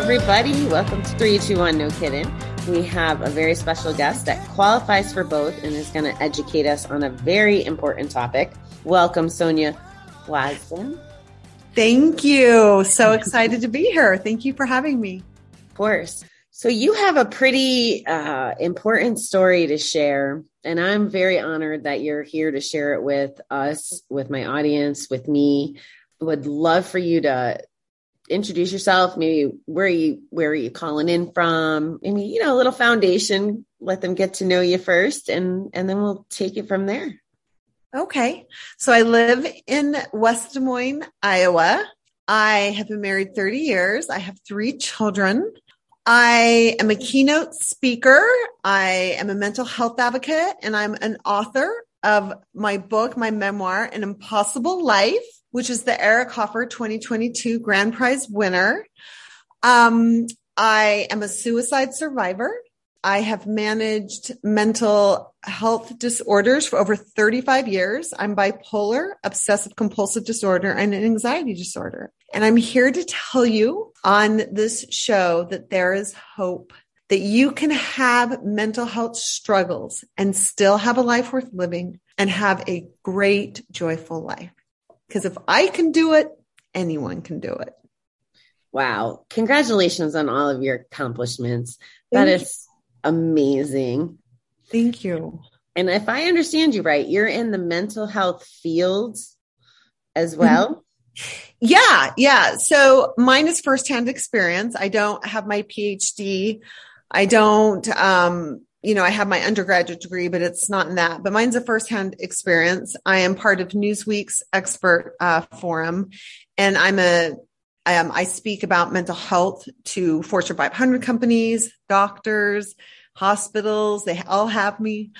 Everybody. Welcome to 321 No Kidding. We have a very special guest that qualifies for both and is going to educate us on a very important topic. Welcome, Sonja Wasden. Thank you. So excited to be here. Thank you for having me. Of course. So, you have a pretty uh, important story to share, and I'm very honored that you're here to share it with us, with my audience, with me. Would love for you to introduce yourself maybe where are you where are you calling in from? Maybe you know a little foundation let them get to know you first and and then we'll take it from there. Okay. So i live in west des moines iowa. I have been married 30 years. I have three children. I am a keynote speaker. I am a mental health advocate and i'm an author of my book my memoir an impossible life which is the Eric Hoffer 2022 grand prize winner. Um, I am a suicide survivor. I have managed mental health disorders for over 35 years. I'm bipolar, obsessive compulsive disorder, and an anxiety disorder. And I'm here to tell you on this show that there is hope that you can have mental health struggles and still have a life worth living and have a great, joyful life. Because if I can do it, anyone can do it. Wow. Congratulations on all of your accomplishments. Thank that is you. amazing. Thank you. And if I understand you right, you're in the mental health fields as mm-hmm. well. Yeah, yeah. So mine is firsthand experience. I don't have my PhD. I don't um you know, I have my undergraduate degree, but it's not in that. But mine's a firsthand experience. I am part of Newsweek's expert uh, forum, and I'm a um, I speak about mental health to Fortune 500 companies, doctors, hospitals. They all have me.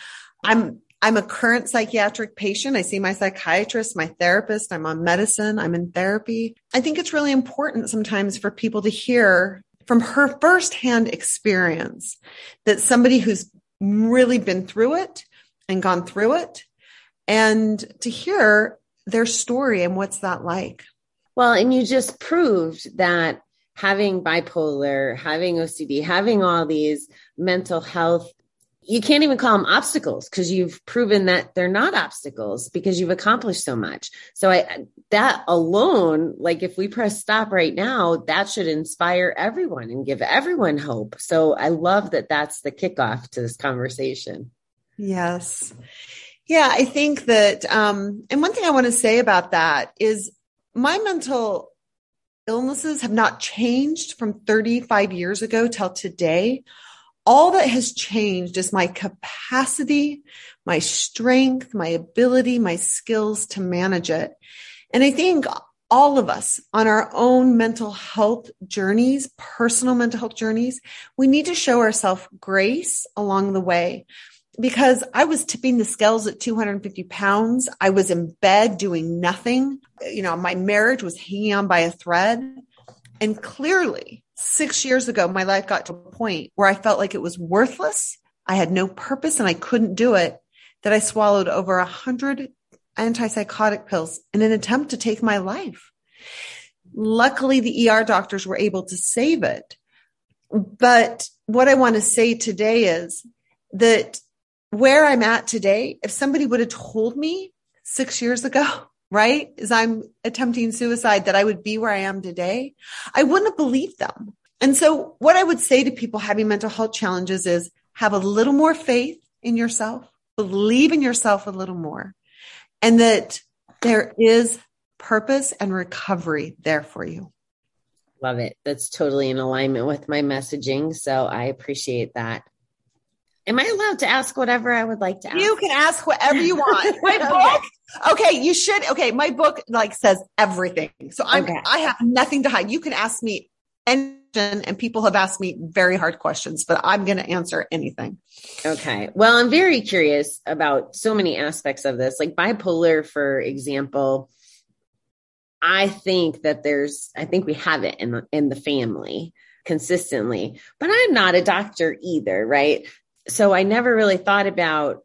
I'm I'm a current psychiatric patient. I see my psychiatrist, my therapist. I'm on medicine. I'm in therapy. I think it's really important sometimes for people to hear from her firsthand experience that somebody who's really been through it and gone through it and to hear their story and what's that like. Well, and you just proved that having bipolar, having OCD, having all these mental health you can't even call them obstacles because you've proven that they're not obstacles because you've accomplished so much. So I that alone, like if we press stop right now, that should inspire everyone and give everyone hope. So I love that that's the kickoff to this conversation. Yes. Yeah, I think that um and one thing I want to say about that is my mental illnesses have not changed from 35 years ago till today all that has changed is my capacity, my strength, my ability, my skills to manage it. And I think all of us on our own mental health journeys, personal mental health journeys, we need to show ourselves grace along the way because I was tipping the scales at 250 pounds. I was in bed doing nothing. You know, my marriage was hanging on by a thread. And clearly six years ago, my life got to a point where I felt like it was worthless. I had no purpose and I couldn't do it that I swallowed over a hundred antipsychotic pills in an attempt to take my life. Luckily, the ER doctors were able to save it. But what I want to say today is that where I'm at today, if somebody would have told me six years ago right? As I'm attempting suicide that I would be where I am today, I wouldn't have believed them. And so what I would say to people having mental health challenges is have a little more faith in yourself, believe in yourself a little more, and that there is purpose and recovery there for you. Love it. That's totally in alignment with my messaging. So I appreciate that. Am I allowed to ask whatever I would like to ask? You can ask whatever you want. My book. Okay, you should. Okay, my book like says everything. So I'm okay. I have nothing to hide. You can ask me anything and people have asked me very hard questions, but I'm going to answer anything. Okay. Well, I'm very curious about so many aspects of this. Like bipolar, for example, I think that there's I think we have it in the, in the family consistently. But I'm not a doctor either, right? So I never really thought about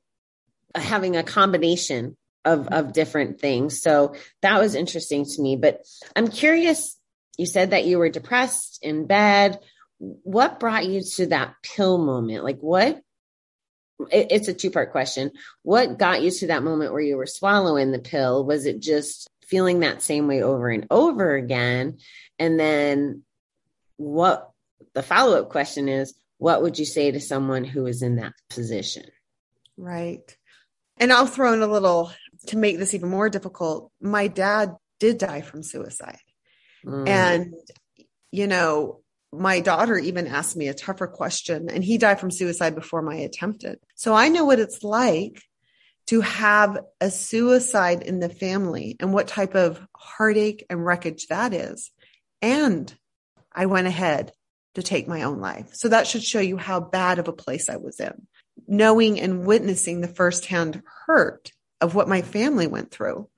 having a combination of mm-hmm. of different things. So that was interesting to me. But I'm curious you said that you were depressed in bed. What brought you to that pill moment? Like, what? It, it's a two part question. What got you to that moment where you were swallowing the pill? Was it just feeling that same way over and over again? And then what the follow up question is, what would you say to someone who is in that position? Right. And I'll throw in a little to make this even more difficult. My dad did die from suicide. Mm. And, you know, my daughter even asked me a tougher question, and he died from suicide before my attempted. So I know what it's like to have a suicide in the family and what type of heartache and wreckage that is. And I went ahead to take my own life. So that should show you how bad of a place I was in. Knowing and witnessing the firsthand hurt of what my family went through.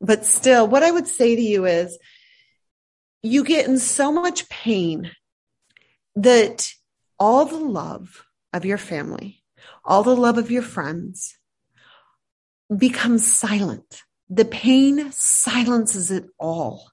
But still, what I would say to you is you get in so much pain that all the love of your family, all the love of your friends becomes silent. The pain silences it all.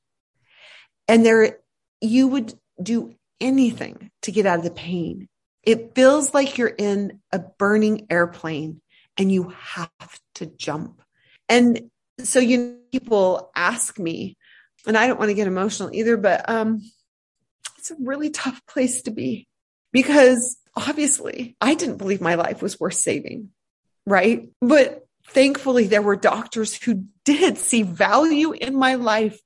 And there, you would do anything to get out of the pain. It feels like you're in a burning airplane and you have to jump. And so you people ask me, and I don't want to get emotional either, but um, it's a really tough place to be because obviously I didn't believe my life was worth saving, right? But thankfully there were doctors who did see value in my life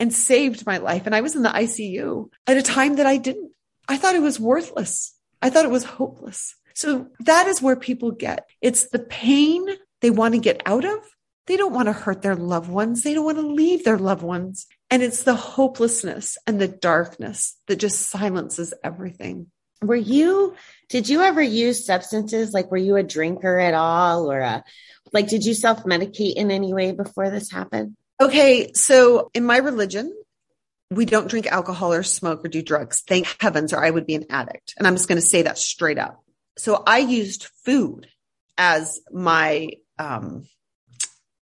and saved my life. And I was in the ICU at a time that I didn't. I thought it was worthless. I thought it was hopeless. So that is where people get. It's the pain they want to get out of. They don't want to hurt their loved ones. They don't want to leave their loved ones. And it's the hopelessness and the darkness that just silences everything. Were you, did you ever use substances? Like, were you a drinker at all or a, like, did you self medicate in any way before this happened? Okay. So in my religion, we don't drink alcohol or smoke or do drugs. Thank heavens, or I would be an addict. And I'm just going to say that straight up. So I used food as my um,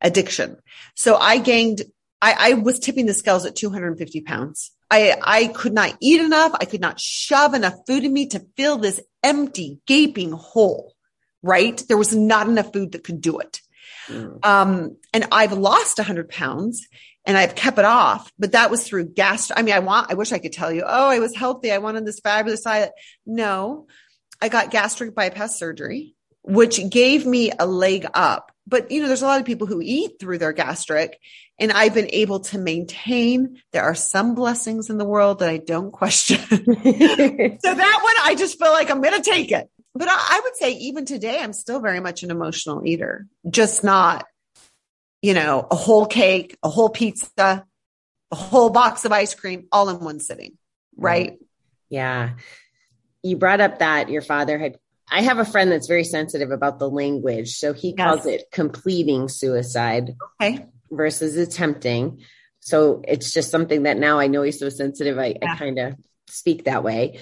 addiction. So I gained, I, I was tipping the scales at 250 pounds. I, I could not eat enough. I could not shove enough food in me to fill this empty, gaping hole. Right. There was not enough food that could do it. Mm. Um, and I've lost 100 pounds and I've kept it off, but that was through gas. I mean, I want, I wish I could tell you, oh, I was healthy. I wanted this fabulous diet. No, I got gastric bypass surgery, which gave me a leg up. But, you know, there's a lot of people who eat through their gastric and I've been able to maintain. There are some blessings in the world that I don't question. so that one, I just feel like I'm going to take it but I, would say even today, I'm still very much an emotional eater, just not, you know, a whole cake, a whole pizza, a whole box of ice cream all in one sitting. Right. Yeah. You brought up that your father had, I have a friend that's very sensitive about the language. So he yes. calls it completing suicide okay. versus attempting. So it's just something that now I know he's so sensitive. I, yeah. I kind of speak that way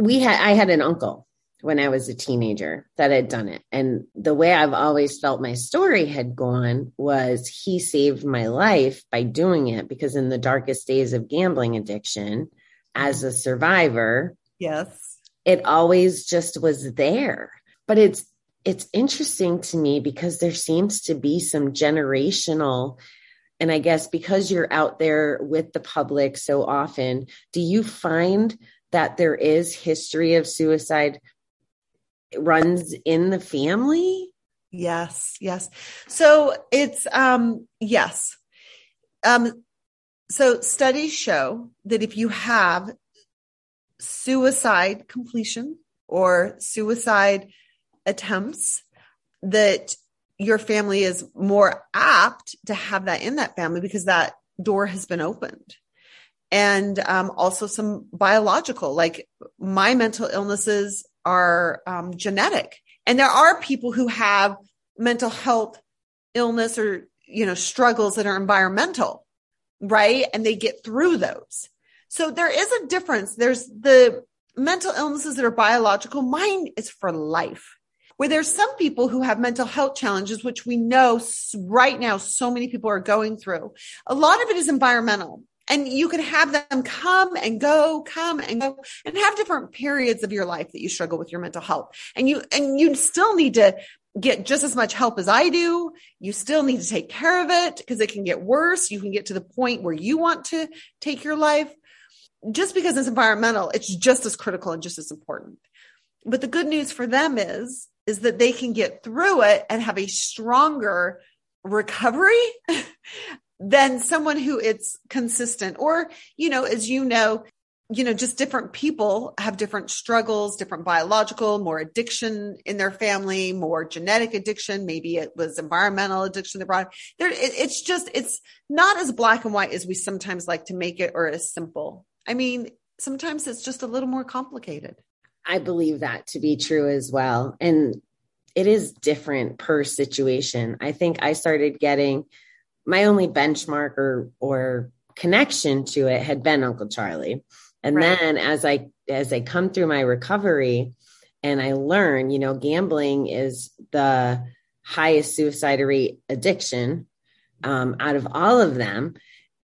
we had I had an uncle when I was a teenager that had done it. And the way I've always felt my story had gone was he saved my life by doing it because in the darkest days of gambling addiction as a survivor, yes, it always just was there. But it's it's interesting to me because there seems to be some generational and I guess because you're out there with the public so often, do you find that there is history of suicide runs in the family? Yes, yes. So it's um yes. Um so studies show that if you have suicide completion or suicide attempts that your family is more apt to have that in that family because that door has been opened and um, also some biological, like my mental illnesses are um, genetic. And there are people who have mental health illness or, you know, struggles that are environmental, right? And they get through those. So there is a difference. There's the mental illnesses that are biological. Mine is for life. Where there's some people who have mental health challenges, which we know right now so many people are going through. A lot of it is environmental and you can have them come and go, come and go and have different periods of your life that you struggle with your mental health. And you, and you still need to get just as much help as I do. You still need to take care of it because it can get worse. You can get to the point where you want to take your life. Just because it's environmental, it's just as critical and just as important. But the good news for them is, is that they can get through it and have a stronger recovery than someone who it's consistent or, you know, as you know, you know, just different people have different struggles, different biological, more addiction in their family, more genetic addiction. Maybe it was environmental addiction they brought. There, it, it's just, it's not as black and white as we sometimes like to make it or as simple. I mean, sometimes it's just a little more complicated. I believe that to be true as well. And it is different per situation. I think I started getting my only benchmark or, or connection to it had been Uncle Charlie. And right. then as I as I come through my recovery and I learn, you know, gambling is the highest suicide rate addiction um, out of all of them.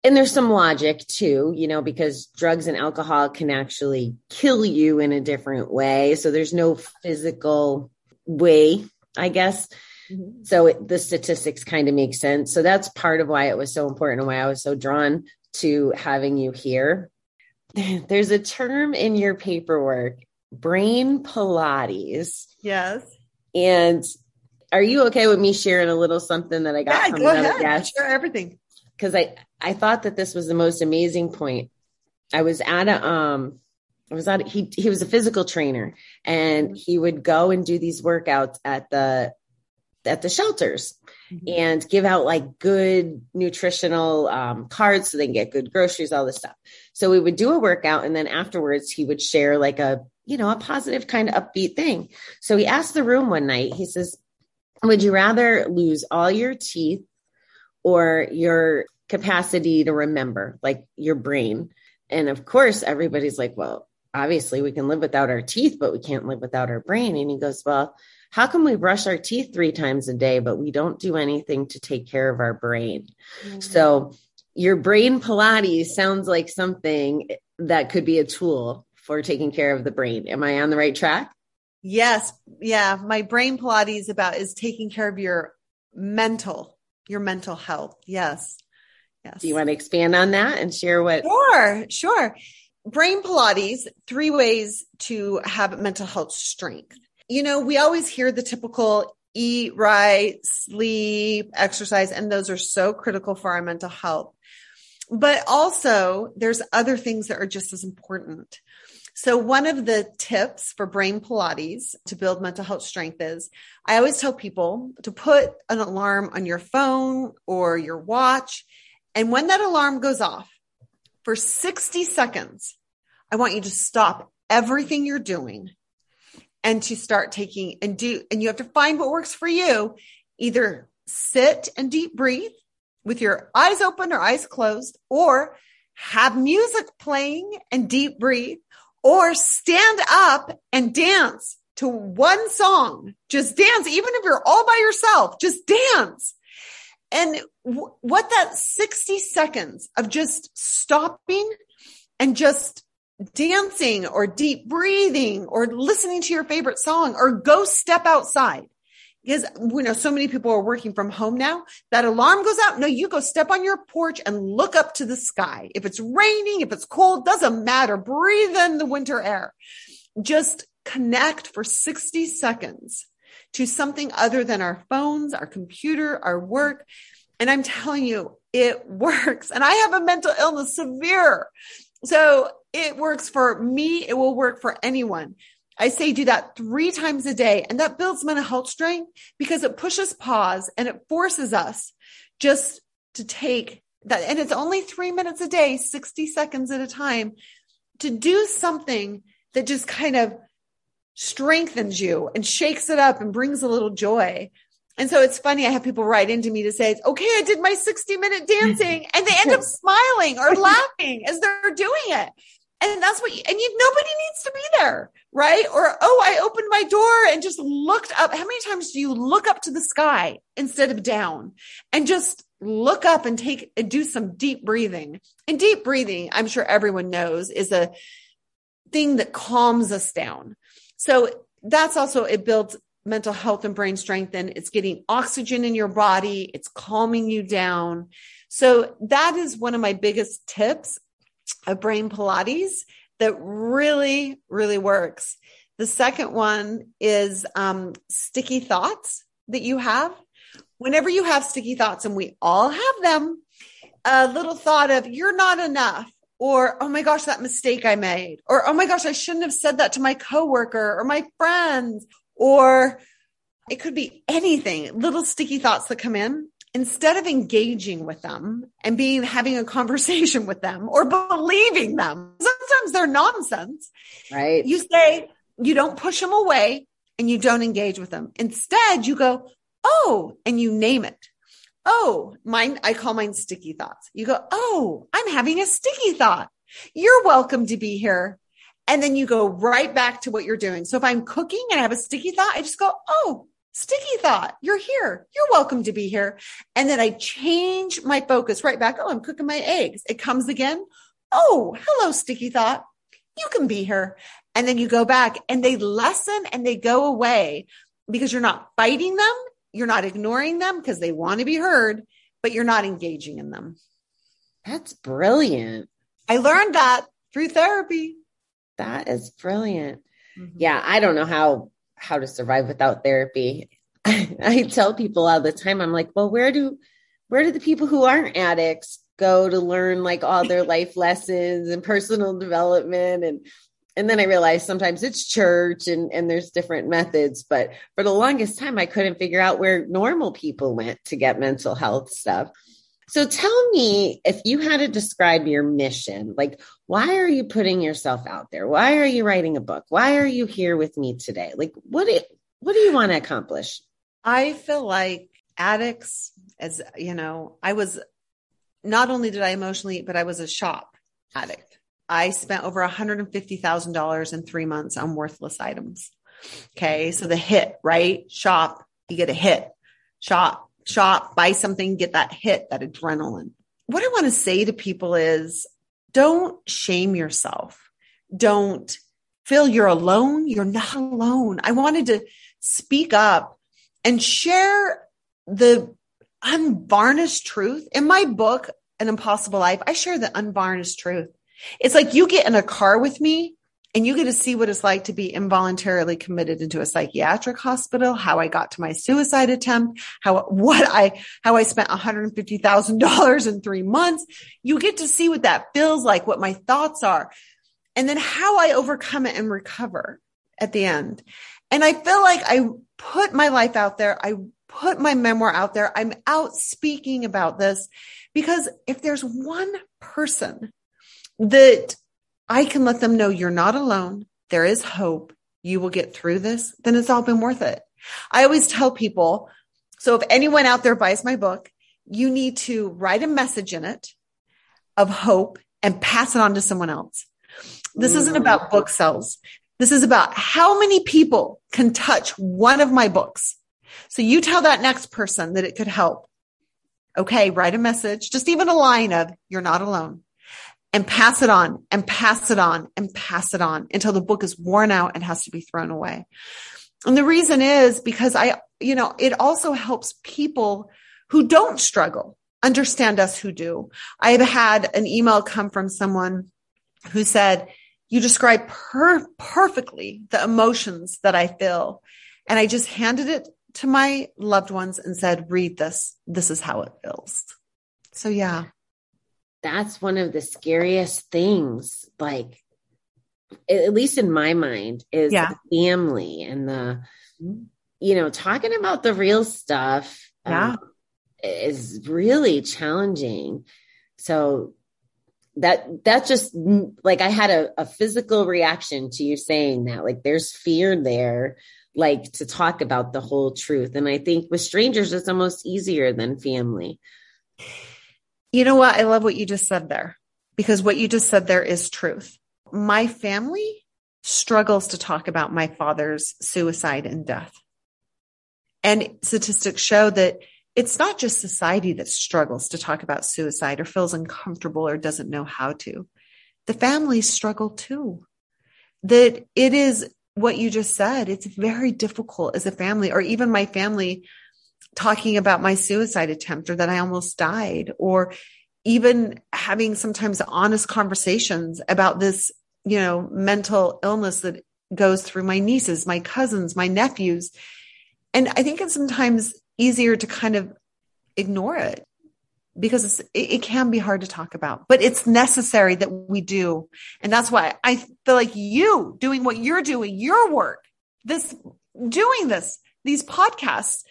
And there's some logic too, you know, because drugs and alcohol can actually kill you in a different way. So there's no physical way, I guess. Mm-hmm. So it, the statistics kind of make sense. So that's part of why it was so important and why I was so drawn to having you here there's a term in your paperwork, brain Pilates. Yes. And are you okay with me sharing a little something that I got yeah, from go ahead. Guest? Share everything. Because I I thought that this was the most amazing point. I was at a um I was at he he was a physical trainer and mm-hmm. he would go and do these workouts at the at the shelters mm-hmm. and give out like good nutritional um, cards so they can get good groceries, all this stuff. So we would do a workout and then afterwards he would share like a, you know, a positive kind of upbeat thing. So he asked the room one night, he says, would you rather lose all your teeth or your capacity to remember, like your brain? And of course, everybody's like, well, obviously we can live without our teeth, but we can't live without our brain. And he goes, well, how can we brush our teeth three times a day, but we don't do anything to take care of our brain? Mm-hmm. So your brain Pilates sounds like something that could be a tool for taking care of the brain. Am I on the right track? Yes. Yeah. My brain Pilates about is taking care of your mental, your mental health. Yes. Yes. Do you want to expand on that and share what? Sure. Sure. Brain Pilates, three ways to have mental health strength you know, we always hear the typical eat right, sleep, exercise, and those are so critical for our mental health. But also, there's other things that are just as important. So, one of the tips for brain Pilates to build mental health strength is I always tell people to put an alarm on your phone or your watch. And when that alarm goes off for 60 seconds, I want you to stop everything you're doing and to start taking and do, and you have to find what works for you. Either sit and deep breathe with your eyes open or eyes closed, or have music playing and deep breathe, or stand up and dance to one song. Just dance, even if you're all by yourself, just dance. And w- what that 60 seconds of just stopping and just dancing or deep breathing or listening to your favorite song or go step outside. Because you know, so many people are working from home now. That alarm goes out. No, you go step on your porch and look up to the sky. If it's raining, if it's cold, doesn't matter. Breathe in the winter air. Just connect for 60 seconds to something other than our phones, our computer, our work. And I'm telling you, it works. And I have a mental illness severe. So it works for me. It will work for anyone. I say do that three times a day and that builds mental health strength because it pushes pause and it forces us just to take that. And it's only three minutes a day, 60 seconds at a time to do something that just kind of strengthens you and shakes it up and brings a little joy. And so it's funny. I have people write into me to say, okay, I did my 60 minute dancing and they end up smiling or laughing as they're doing it. And that's what, you, and you, nobody needs to be there, right? Or, oh, I opened my door and just looked up. How many times do you look up to the sky instead of down and just look up and take and do some deep breathing. And deep breathing, I'm sure everyone knows, is a thing that calms us down. So that's also, it builds mental health and brain strength and it's getting oxygen in your body. It's calming you down. So that is one of my biggest tips of brain Pilates that really, really works. The second one is um, sticky thoughts that you have. Whenever you have sticky thoughts, and we all have them, a little thought of you're not enough, or oh my gosh, that mistake I made, or oh my gosh, I shouldn't have said that to my coworker or my friends, or it could be anything, little sticky thoughts that come in. Instead of engaging with them and being having a conversation with them or believing them, sometimes they're nonsense. Right. You say, you don't push them away and you don't engage with them. Instead, you go, Oh, and you name it. Oh, mine, I call mine sticky thoughts. You go, Oh, I'm having a sticky thought. You're welcome to be here. And then you go right back to what you're doing. So if I'm cooking and I have a sticky thought, I just go, Oh, sticky thought. You're here. You're welcome to be here. And then I change my focus right back. Oh, I'm cooking my eggs. It comes again. Oh, hello, sticky thought. You can be here. And then you go back and they lessen and they go away because you're not fighting them. You're not ignoring them because they want to be heard, but you're not engaging in them. That's brilliant. I learned that through therapy. That is brilliant. Mm-hmm. Yeah, I don't know how how to survive without therapy. I tell people all the time I'm like, "Well, where do where do the people who aren't addicts go to learn like all their life lessons and personal development and and then I realized sometimes it's church and, and there's different methods, but for the longest time, I couldn't figure out where normal people went to get mental health stuff. So tell me if you had to describe your mission, like why are you putting yourself out there? Why are you writing a book? Why are you here with me today? Like what do, what do you want to accomplish? I feel like addicts, as you know, I was not only did I emotionally, but I was a shop addict. I spent over $150,000 in three months on worthless items. Okay. So the hit, right? Shop, you get a hit. Shop, shop, buy something, get that hit, that adrenaline. What I want to say to people is don't shame yourself. Don't feel you're alone. You're not alone. I wanted to speak up and share the unvarnished truth. In my book, An Impossible Life, I share the unvarnished truth. It's like you get in a car with me and you get to see what it's like to be involuntarily committed into a psychiatric hospital, how I got to my suicide attempt, how, what I, how I spent $150,000 in three months. You get to see what that feels like, what my thoughts are, and then how I overcome it and recover at the end. And I feel like I put my life out there. I put my memoir out there. I'm out speaking about this because if there's one person that I can let them know you're not alone. There is hope. You will get through this. Then it's all been worth it. I always tell people. So if anyone out there buys my book, you need to write a message in it of hope and pass it on to someone else. This isn't mm. about book sales. This is about how many people can touch one of my books. So you tell that next person that it could help. Okay. Write a message, just even a line of you're not alone and pass it on and pass it on and pass it on until the book is worn out and has to be thrown away. And the reason is because I, you know, it also helps people who don't struggle understand us who do. I have had an email come from someone who said, you describe per- perfectly the emotions that I feel. And I just handed it to my loved ones and said, read this. This is how it feels. So yeah that's one of the scariest things like at least in my mind is yeah. family and the you know talking about the real stuff yeah. Um, is really challenging so that that just like i had a, a physical reaction to you saying that like there's fear there like to talk about the whole truth and i think with strangers it's almost easier than family you know what? I love what you just said there because what you just said there is truth. My family struggles to talk about my father's suicide and death. And statistics show that it's not just society that struggles to talk about suicide or feels uncomfortable or doesn't know how to. The families struggle too. That it is what you just said. It's very difficult as a family, or even my family talking about my suicide attempt or that I almost died, or even having sometimes honest conversations about this, you know, mental illness that goes through my nieces, my cousins, my nephews. And I think it's sometimes easier to kind of ignore it because it, it can be hard to talk about, but it's necessary that we do. And that's why I feel like you doing what you're doing, your work, this, doing this, these podcasts,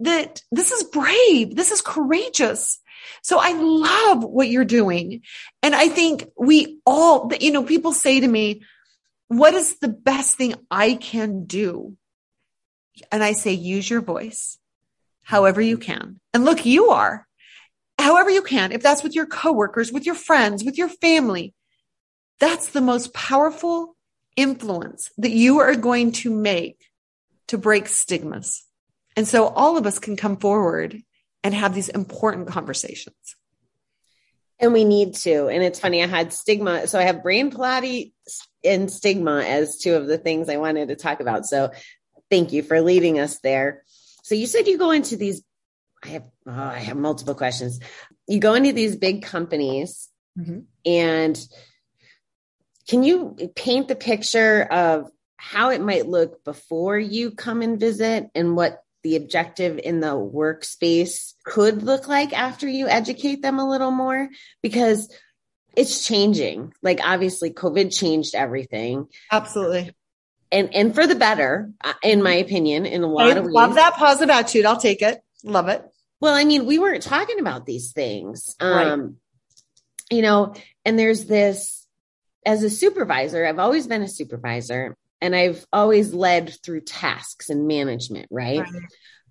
that this is brave. This is courageous. So I love what you're doing. And I think we all, you know, people say to me, what is the best thing I can do? And I say, use your voice however you can. And look, you are however you can. If that's with your coworkers, with your friends, with your family, that's the most powerful influence that you are going to make to break stigmas. And so all of us can come forward and have these important conversations. And we need to. And it's funny, I had stigma. So I have brain Pilates and stigma as two of the things I wanted to talk about. So thank you for leading us there. So you said you go into these, I have, oh, I have multiple questions. You go into these big companies mm-hmm. and can you paint the picture of how it might look before you come and visit and what the objective in the workspace could look like after you educate them a little more because it's changing. Like obviously covid changed everything. Absolutely. And and for the better uh, in my opinion in a lot I of ways. love that positive attitude. I'll take it. Love it. Well i mean we weren't talking about these things. Um right. you know and there's this as a supervisor i've always been a supervisor and I've always led through tasks and management, right? right?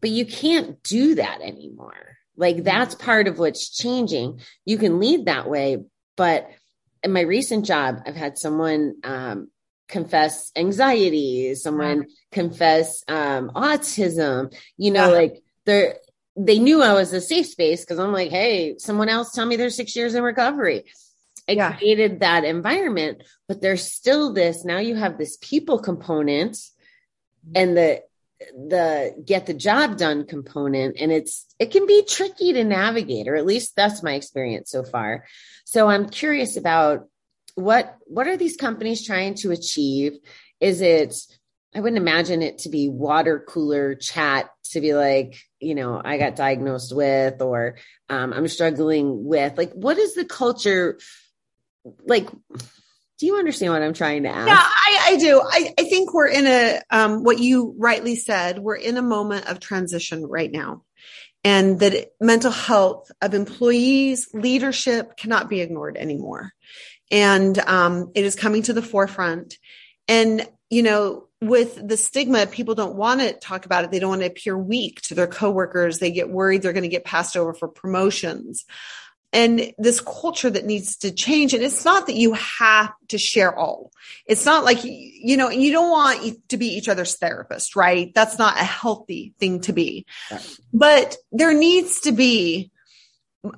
But you can't do that anymore. Like mm-hmm. that's part of what's changing. You can lead that way, but in my recent job, I've had someone um, confess anxiety, someone confess um, autism. You know, yeah. like they're they knew I was a safe space because I'm like, hey, someone else tell me they're six years in recovery. I yeah. created that environment, but there's still this. Now you have this people component and the the get the job done component and it's it can be tricky to navigate or at least that's my experience so far so i'm curious about what what are these companies trying to achieve is it i wouldn't imagine it to be water cooler chat to be like you know i got diagnosed with or um, i'm struggling with like what is the culture like do you understand what I'm trying to ask? Yeah, I, I do. I, I, think we're in a, um, what you rightly said, we're in a moment of transition right now. And that mental health of employees, leadership cannot be ignored anymore. And um, it is coming to the forefront. And, you know, with the stigma, people don't want to talk about it. They don't want to appear weak to their coworkers. They get worried they're going to get passed over for promotions and this culture that needs to change. And it's not that you have to share all. It's not like, you know, you don't want to be each other's therapist, right? That's not a healthy thing to be. Right. But there needs to be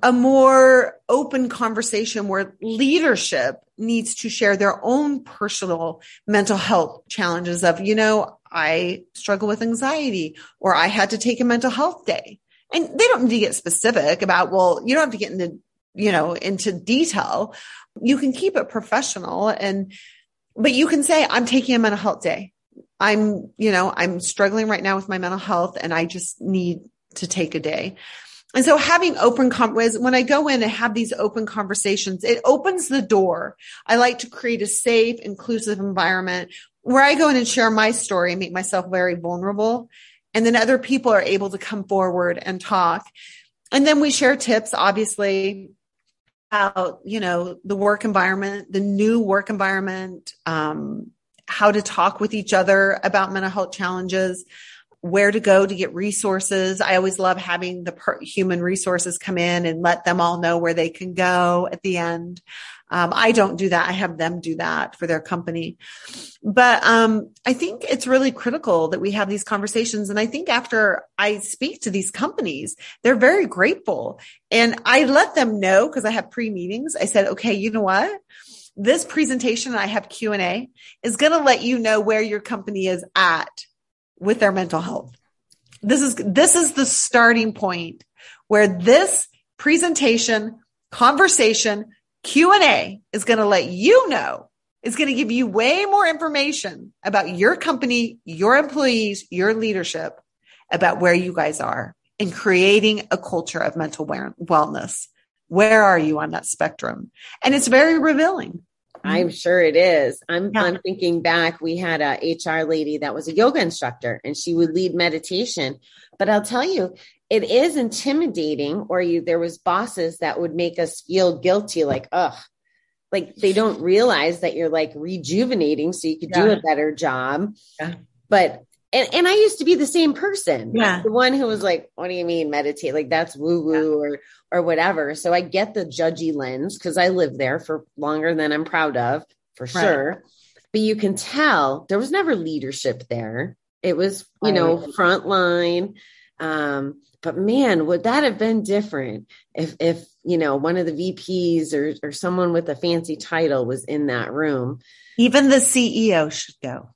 a more open conversation where leadership needs to share their own personal mental health challenges of, you know, I struggle with anxiety or I had to take a mental health day and they don't need to get specific about, well, you don't have to get into, you know, into detail. You can keep it professional and, but you can say, I'm taking a mental health day. I'm, you know, I'm struggling right now with my mental health and I just need to take a day. And so having open com- when I go in and have these open conversations, it opens the door. I like to create a safe, inclusive environment where I go in and share my story and make myself very vulnerable and then other people are able to come forward and talk. And then we share tips, obviously, about, you know, the work environment, the new work environment, um, how to talk with each other about mental health challenges. where to go to get resources. I always love having the per- human resources come in and let them all know where they can go at the end. Um, I don't do that. I have them do that for their company. But um, I think it's really critical that we have these conversations. And I think after I speak to these companies, they're very grateful. And I let them know because I have pre meetings. I said, okay, you know what? This presentation, I have Q and A is going to let you know where your company is at with their mental health. This is, this is the starting point where this presentation, conversation, Q&A is going to let you know, it's going to give you way more information about your company, your employees, your leadership, about where you guys are in creating a culture of mental wellness. Where are you on that spectrum? And it's very revealing. I'm sure it is. I'm, yeah. I'm thinking back. We had a HR lady that was a yoga instructor and she would lead meditation. But I'll tell you, it is intimidating or you there was bosses that would make us feel guilty like ugh like they don't realize that you're like rejuvenating so you could yeah. do a better job yeah. but and, and I used to be the same person. Yeah. The one who was like, what do you mean meditate? Like that's woo woo yeah. or, or whatever. So I get the judgy lens because I lived there for longer than I'm proud of for right. sure. But you can tell there was never leadership there. It was, you know, front line. Um, but man, would that have been different if, if, you know, one of the VPs or, or someone with a fancy title was in that room? Even the CEO should go.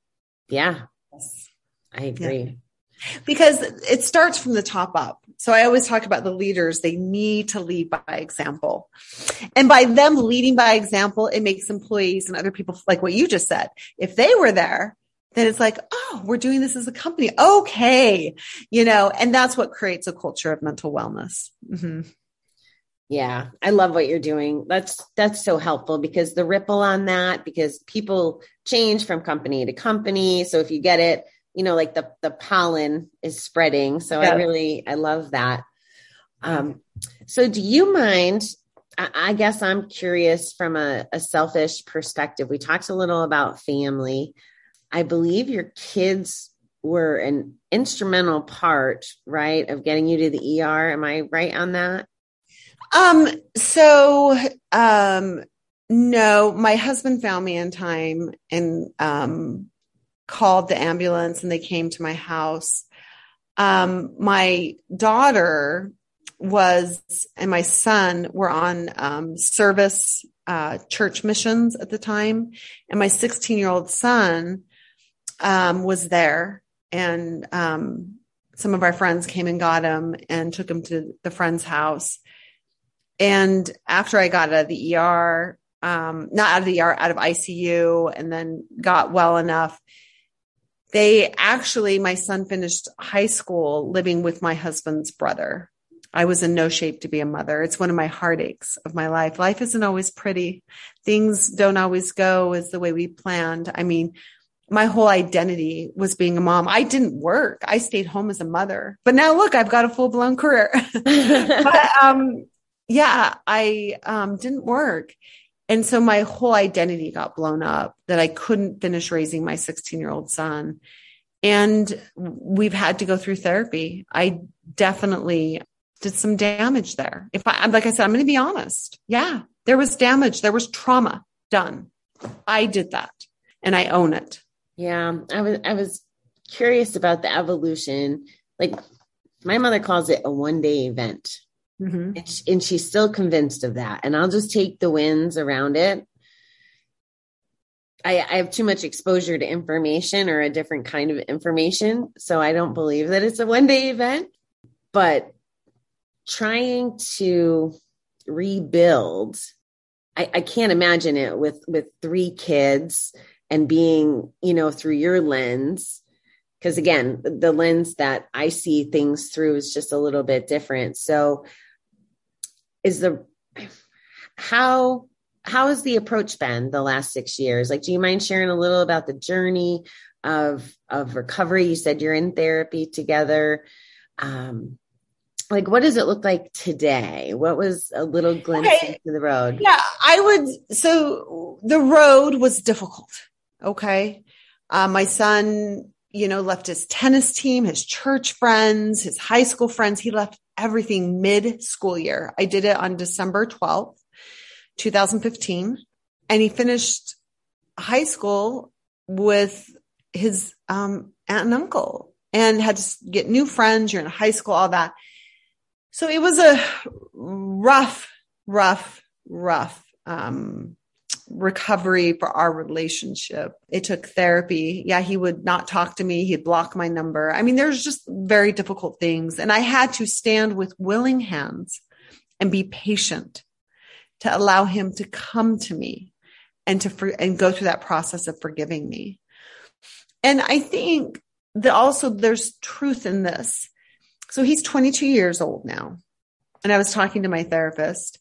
Yeah. Yes. I agree. Yeah. Because it starts from the top up. So I always talk about the leaders. They need to lead by example. And by them leading by example, it makes employees and other people like what you just said. If they were there, then it's like, oh, we're doing this as a company. Okay. You know, and that's what creates a culture of mental wellness. Mm-hmm. Yeah, I love what you're doing. That's that's so helpful because the ripple on that because people change from company to company. So if you get it, you know, like the the pollen is spreading. So yeah. I really I love that. Um so do you mind I, I guess I'm curious from a, a selfish perspective. We talked a little about family. I believe your kids were an instrumental part, right, of getting you to the ER. Am I right on that? Um, so um no, my husband found me in time and um called the ambulance and they came to my house. Um, my daughter was and my son were on um, service uh, church missions at the time, and my 16 year old son um, was there, and um, some of our friends came and got him and took him to the friend's house. And after I got out of the ER, um, not out of the ER, out of ICU, and then got well enough, they actually, my son finished high school living with my husband's brother. I was in no shape to be a mother. It's one of my heartaches of my life. Life isn't always pretty. Things don't always go as the way we planned. I mean, my whole identity was being a mom. I didn't work. I stayed home as a mother. But now look, I've got a full blown career. but um yeah, I um didn't work. And so my whole identity got blown up that I couldn't finish raising my 16 year old son. And we've had to go through therapy. I definitely did some damage there. If I, like I said, I'm going to be honest. Yeah, there was damage. There was trauma done. I did that and I own it. Yeah, I was I was curious about the evolution. Like my mother calls it a one day event. Mm-hmm. And, she, and she's still convinced of that. And I'll just take the wins around it. I, I have too much exposure to information or a different kind of information. So I don't believe that it's a one day event. But trying to rebuild, I, I can't imagine it with with three kids and being, you know, through your lens. Because again, the lens that I see things through is just a little bit different. So, is the how how has the approach been the last six years? Like, do you mind sharing a little about the journey of of recovery? You said you're in therapy together. Um, like what does it look like today what was a little glimpse okay. into the road yeah i would so the road was difficult Okay. Uh, my son, you know, left his tennis team, his church friends, his high school friends. He left everything mid school year. I did it on December 12th, 2015. And he finished high school with his um, aunt and uncle and had to get new friends. You're in high school, all that. So it was a rough, rough, rough um, recovery for our relationship. It took therapy. Yeah, he would not talk to me. He'd block my number. I mean, there's just very difficult things. And I had to stand with willing hands and be patient to allow him to come to me and to for, and go through that process of forgiving me. And I think that also there's truth in this. So he's 22 years old now. And I was talking to my therapist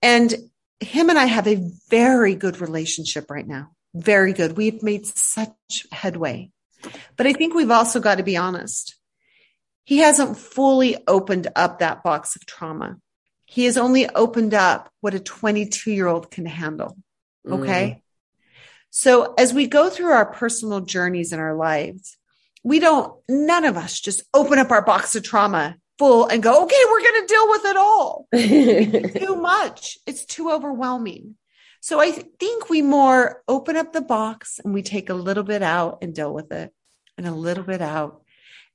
and him and I have a very good relationship right now. Very good. We've made such headway. But I think we've also got to be honest. He hasn't fully opened up that box of trauma. He has only opened up what a 22 year old can handle. Okay. Mm. So as we go through our personal journeys in our lives, we don't, none of us just open up our box of trauma full and go, okay, we're going to deal with it all. it's too much. It's too overwhelming. So I think we more open up the box and we take a little bit out and deal with it and a little bit out.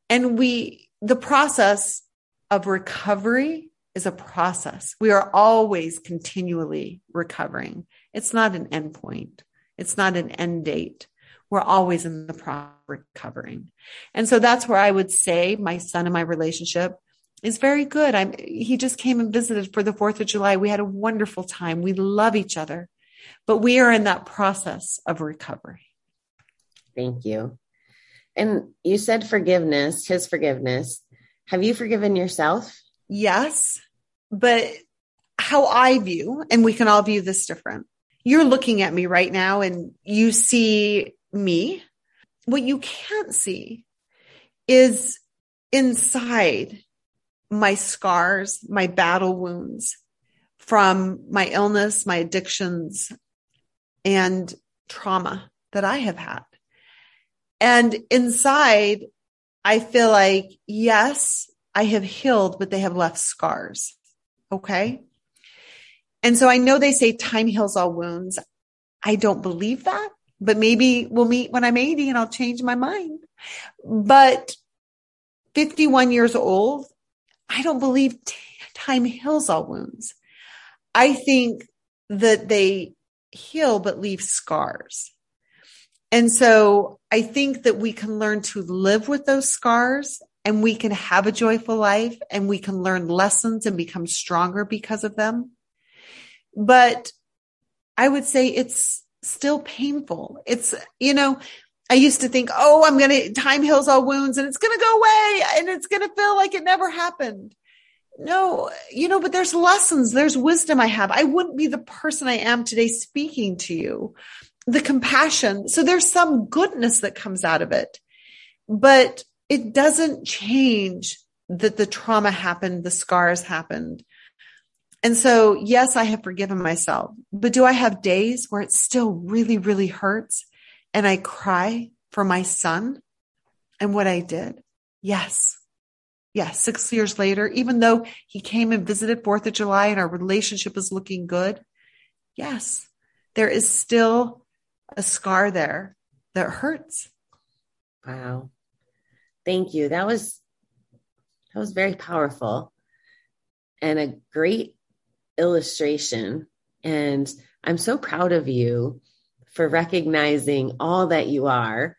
And we, the process of recovery is a process. We are always continually recovering. It's not an end point. It's not an end date. We're always in the process recovering. And so that's where I would say my son and my relationship is very good. I'm, he just came and visited for the 4th of July. We had a wonderful time. We love each other, but we are in that process of recovery. Thank you. And you said forgiveness, his forgiveness. Have you forgiven yourself? Yes, but how I view, and we can all view this different. You're looking at me right now and you see me. What you can't see is inside my scars, my battle wounds from my illness, my addictions, and trauma that I have had. And inside, I feel like, yes, I have healed, but they have left scars. Okay. And so I know they say time heals all wounds. I don't believe that, but maybe we'll meet when I'm 80 and I'll change my mind. But 51 years old, I don't believe time heals all wounds. I think that they heal but leave scars. And so I think that we can learn to live with those scars and we can have a joyful life and we can learn lessons and become stronger because of them. But I would say it's still painful. It's, you know, I used to think, oh, I'm going to time heals all wounds and it's going to go away and it's going to feel like it never happened. No, you know, but there's lessons, there's wisdom I have. I wouldn't be the person I am today speaking to you. The compassion. So there's some goodness that comes out of it, but it doesn't change that the trauma happened, the scars happened. And so, yes, I have forgiven myself, but do I have days where it still really, really hurts? and I cry for my son and what I did? Yes. Yes. Six years later, even though he came and visited 4th of July and our relationship is looking good. Yes. There is still a scar there that hurts. Wow. Thank you. That was, that was very powerful and a great illustration. And I'm so proud of you for recognizing all that you are,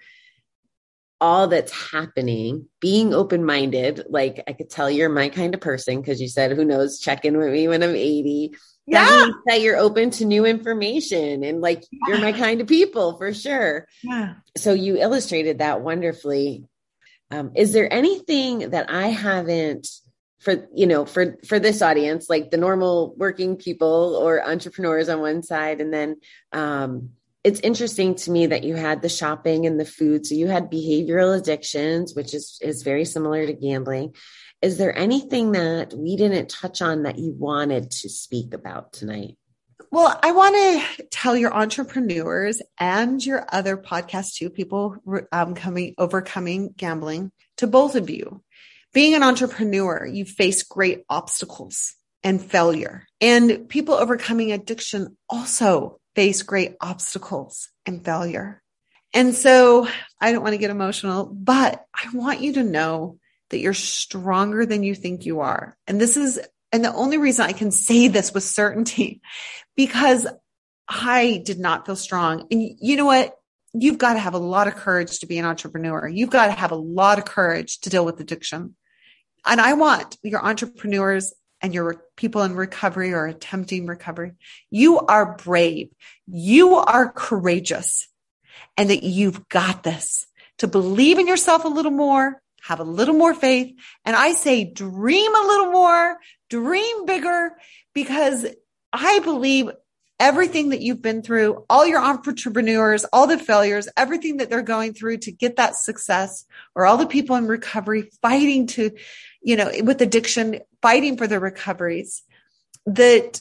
all that's happening, being open minded. Like I could tell you're my kind of person because you said, who knows, check in with me when I'm 80. Yeah. That, that you're open to new information and like yeah. you're my kind of people for sure. Yeah. So you illustrated that wonderfully. Um, is there anything that I haven't for you know for for this audience like the normal working people or entrepreneurs on one side and then um it's interesting to me that you had the shopping and the food. So you had behavioral addictions, which is, is very similar to gambling. Is there anything that we didn't touch on that you wanted to speak about tonight? Well, I want to tell your entrepreneurs and your other podcast too, people um, coming, overcoming gambling to both of you. Being an entrepreneur, you face great obstacles and failure and people overcoming addiction also face great obstacles and failure. And so I don't want to get emotional, but I want you to know that you're stronger than you think you are. And this is and the only reason I can say this with certainty, because I did not feel strong. And you know what? You've got to have a lot of courage to be an entrepreneur. You've got to have a lot of courage to deal with addiction. And I want your entrepreneurs and your people in recovery or attempting recovery. You are brave. You are courageous and that you've got this to believe in yourself a little more, have a little more faith. And I say dream a little more, dream bigger because I believe everything that you've been through, all your entrepreneurs, all the failures, everything that they're going through to get that success, or all the people in recovery fighting to, you know, with addiction, fighting for their recoveries, that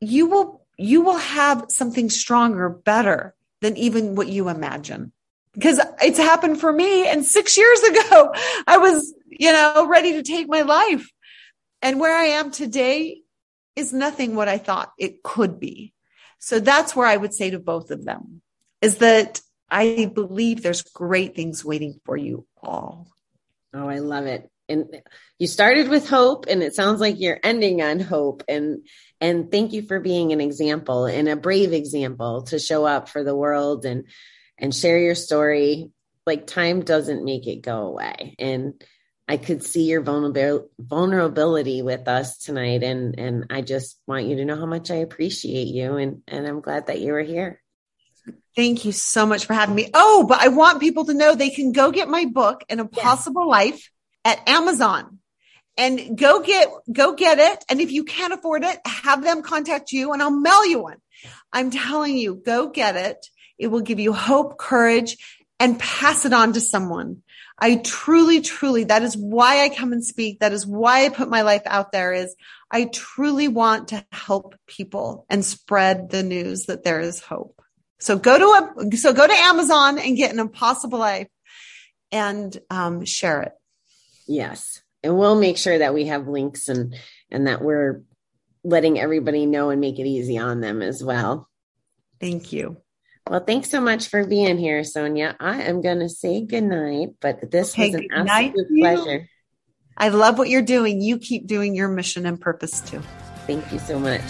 you will, you will have something stronger, better than even what you imagine. Because it's happened for me. And six years ago, I was, you know, ready to take my life. And where I am today is nothing what I thought it could be. So that's where I would say to both of them is that I believe there's great things waiting for you all. Oh, I love it. And you started with hope and it sounds like you're ending on hope and and thank you for being an example and a brave example to show up for the world and and share your story. Like time doesn't make it go away. And I could see your vulnerability with us tonight, and and I just want you to know how much I appreciate you, and and I'm glad that you were here. Thank you so much for having me. Oh, but I want people to know they can go get my book, An Impossible yes. Life, at Amazon, and go get go get it. And if you can't afford it, have them contact you, and I'll mail you one. I'm telling you, go get it. It will give you hope, courage, and pass it on to someone I truly, truly, that is why I come and speak. That is why I put my life out there is I truly want to help people and spread the news that there is hope. So go to a, so go to Amazon and get an impossible life and um, share it. Yes. And we'll make sure that we have links and, and that we're letting everybody know and make it easy on them as well. Thank you. Well, thanks so much for being here, Sonja. I am going to say good night, but this okay, was an absolute pleasure. I love what you're doing. You keep doing your mission and purpose too. Thank you so much.